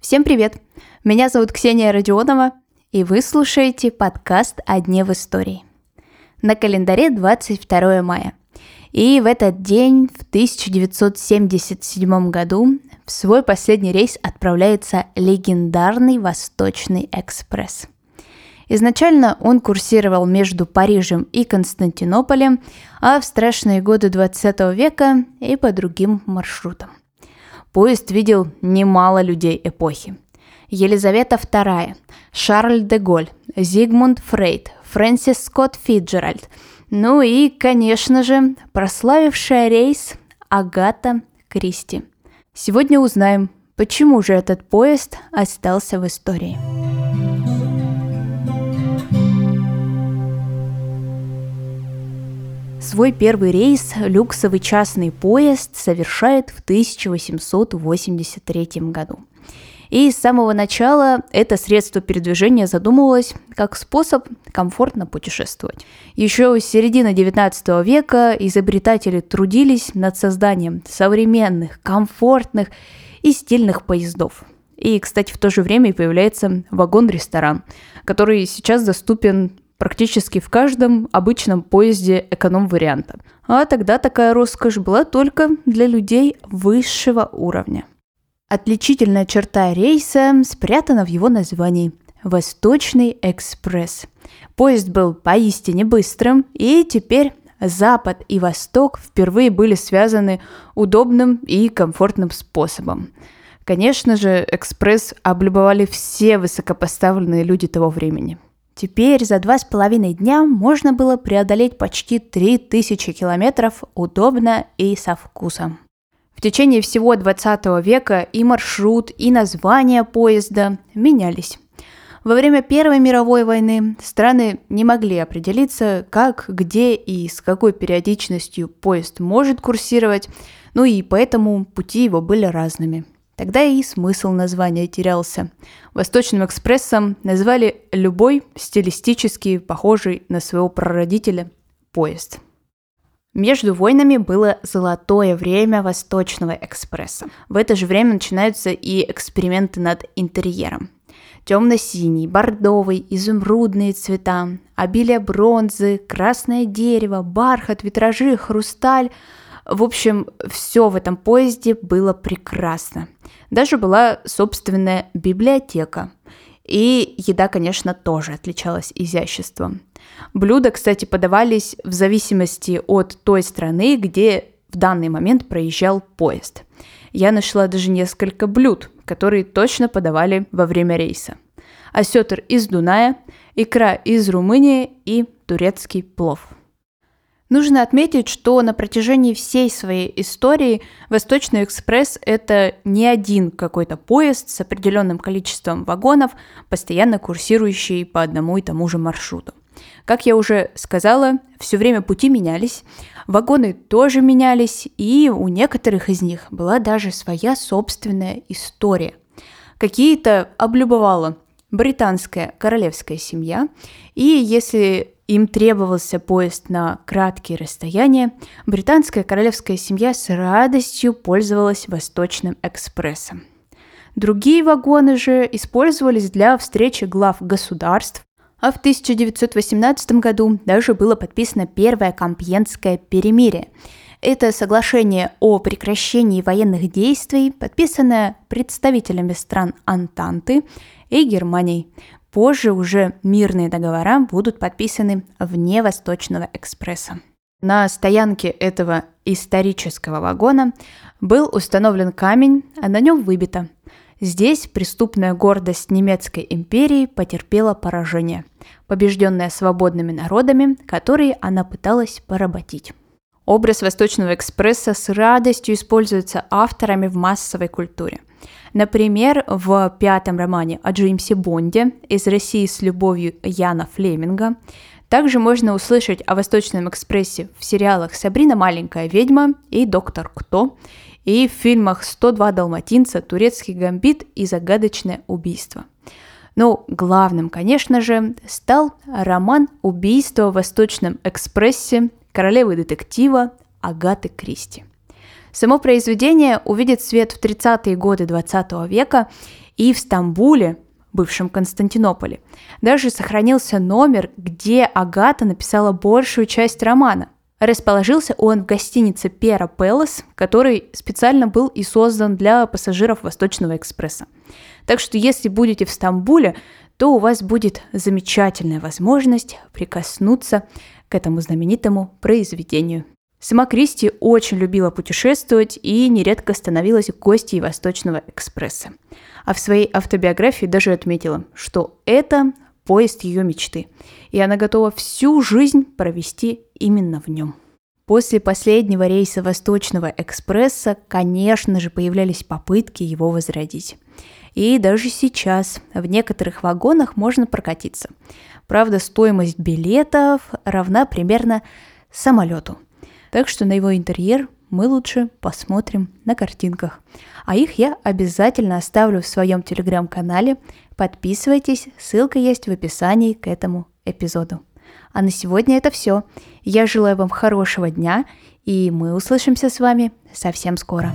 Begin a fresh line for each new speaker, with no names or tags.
Всем привет! Меня зовут Ксения Родионова, и вы слушаете подкаст «О дне в истории». На календаре 22 мая. И в этот день, в 1977 году, в свой последний рейс отправляется легендарный Восточный экспресс. Изначально он курсировал между Парижем и Константинополем, а в страшные годы 20 века и по другим маршрутам. Поезд видел немало людей эпохи. Елизавета II, Шарль де Голь, Зигмунд Фрейд, Фрэнсис Скотт Фиджеральд, ну и, конечно же, прославившая рейс Агата Кристи. Сегодня узнаем, почему же этот поезд остался в истории. Свой первый рейс люксовый частный поезд совершает в 1883 году. И с самого начала это средство передвижения задумывалось как способ комфортно путешествовать. Еще с середины 19 века изобретатели трудились над созданием современных, комфортных и стильных поездов. И, кстати, в то же время появляется вагон-ресторан, который сейчас доступен практически в каждом обычном поезде эконом-варианта. А тогда такая роскошь была только для людей высшего уровня. Отличительная черта рейса спрятана в его названии – Восточный экспресс. Поезд был поистине быстрым, и теперь Запад и Восток впервые были связаны удобным и комфортным способом. Конечно же, экспресс облюбовали все высокопоставленные люди того времени – Теперь за два с половиной дня можно было преодолеть почти 3000 километров удобно и со вкусом. В течение всего 20 века и маршрут, и название поезда менялись. Во время Первой мировой войны страны не могли определиться, как, где и с какой периодичностью поезд может курсировать, ну и поэтому пути его были разными – Тогда и смысл названия терялся. Восточным экспрессом назвали любой стилистически похожий на своего прародителя поезд. Между войнами было золотое время Восточного экспресса. В это же время начинаются и эксперименты над интерьером. Темно-синий, бордовый, изумрудные цвета, обилие бронзы, красное дерево, бархат, витражи, хрусталь – в общем, все в этом поезде было прекрасно. Даже была собственная библиотека. И еда, конечно, тоже отличалась изяществом. Блюда, кстати, подавались в зависимости от той страны, где в данный момент проезжал поезд. Я нашла даже несколько блюд, которые точно подавали во время рейса. Осетр из Дуная, икра из Румынии и турецкий плов – Нужно отметить, что на протяжении всей своей истории Восточный экспресс – это не один какой-то поезд с определенным количеством вагонов, постоянно курсирующий по одному и тому же маршруту. Как я уже сказала, все время пути менялись, вагоны тоже менялись, и у некоторых из них была даже своя собственная история. Какие-то облюбовала британская королевская семья, и если им требовался поезд на краткие расстояния, британская королевская семья с радостью пользовалась Восточным экспрессом. Другие вагоны же использовались для встречи глав государств, а в 1918 году даже было подписано первое Компьенское перемирие. Это соглашение о прекращении военных действий, подписанное представителями стран Антанты и Германией. Позже уже мирные договора будут подписаны вне Восточного экспресса. На стоянке этого исторического вагона был установлен камень, а на нем выбито Здесь преступная гордость немецкой империи потерпела поражение, побежденная свободными народами, которые она пыталась поработить. Образ Восточного экспресса с радостью используется авторами в массовой культуре. Например, в пятом романе о Джеймсе Бонде «Из России с любовью» Яна Флеминга также можно услышать о Восточном экспрессе в сериалах «Сабрина маленькая ведьма» и «Доктор Кто», и в фильмах «102 далматинца», «Турецкий гамбит» и «Загадочное убийство». Но главным, конечно же, стал роман «Убийство в Восточном экспрессе» королевы детектива Агаты Кристи. Само произведение увидит свет в 30-е годы 20 века, и в Стамбуле, бывшем Константинополе, даже сохранился номер, где Агата написала большую часть романа. Расположился он в гостинице Пера Пелос, который специально был и создан для пассажиров Восточного экспресса. Так что если будете в Стамбуле, то у вас будет замечательная возможность прикоснуться к этому знаменитому произведению. Сама Кристи очень любила путешествовать и нередко становилась гостьей Восточного экспресса. А в своей автобиографии даже отметила, что это поезд ее мечты, и она готова всю жизнь провести именно в нем. После последнего рейса Восточного экспресса, конечно же, появлялись попытки его возродить. И даже сейчас в некоторых вагонах можно прокатиться. Правда, стоимость билетов равна примерно самолету – так что на его интерьер мы лучше посмотрим на картинках. А их я обязательно оставлю в своем телеграм-канале. Подписывайтесь, ссылка есть в описании к этому эпизоду. А на сегодня это все. Я желаю вам хорошего дня, и мы услышимся с вами совсем скоро.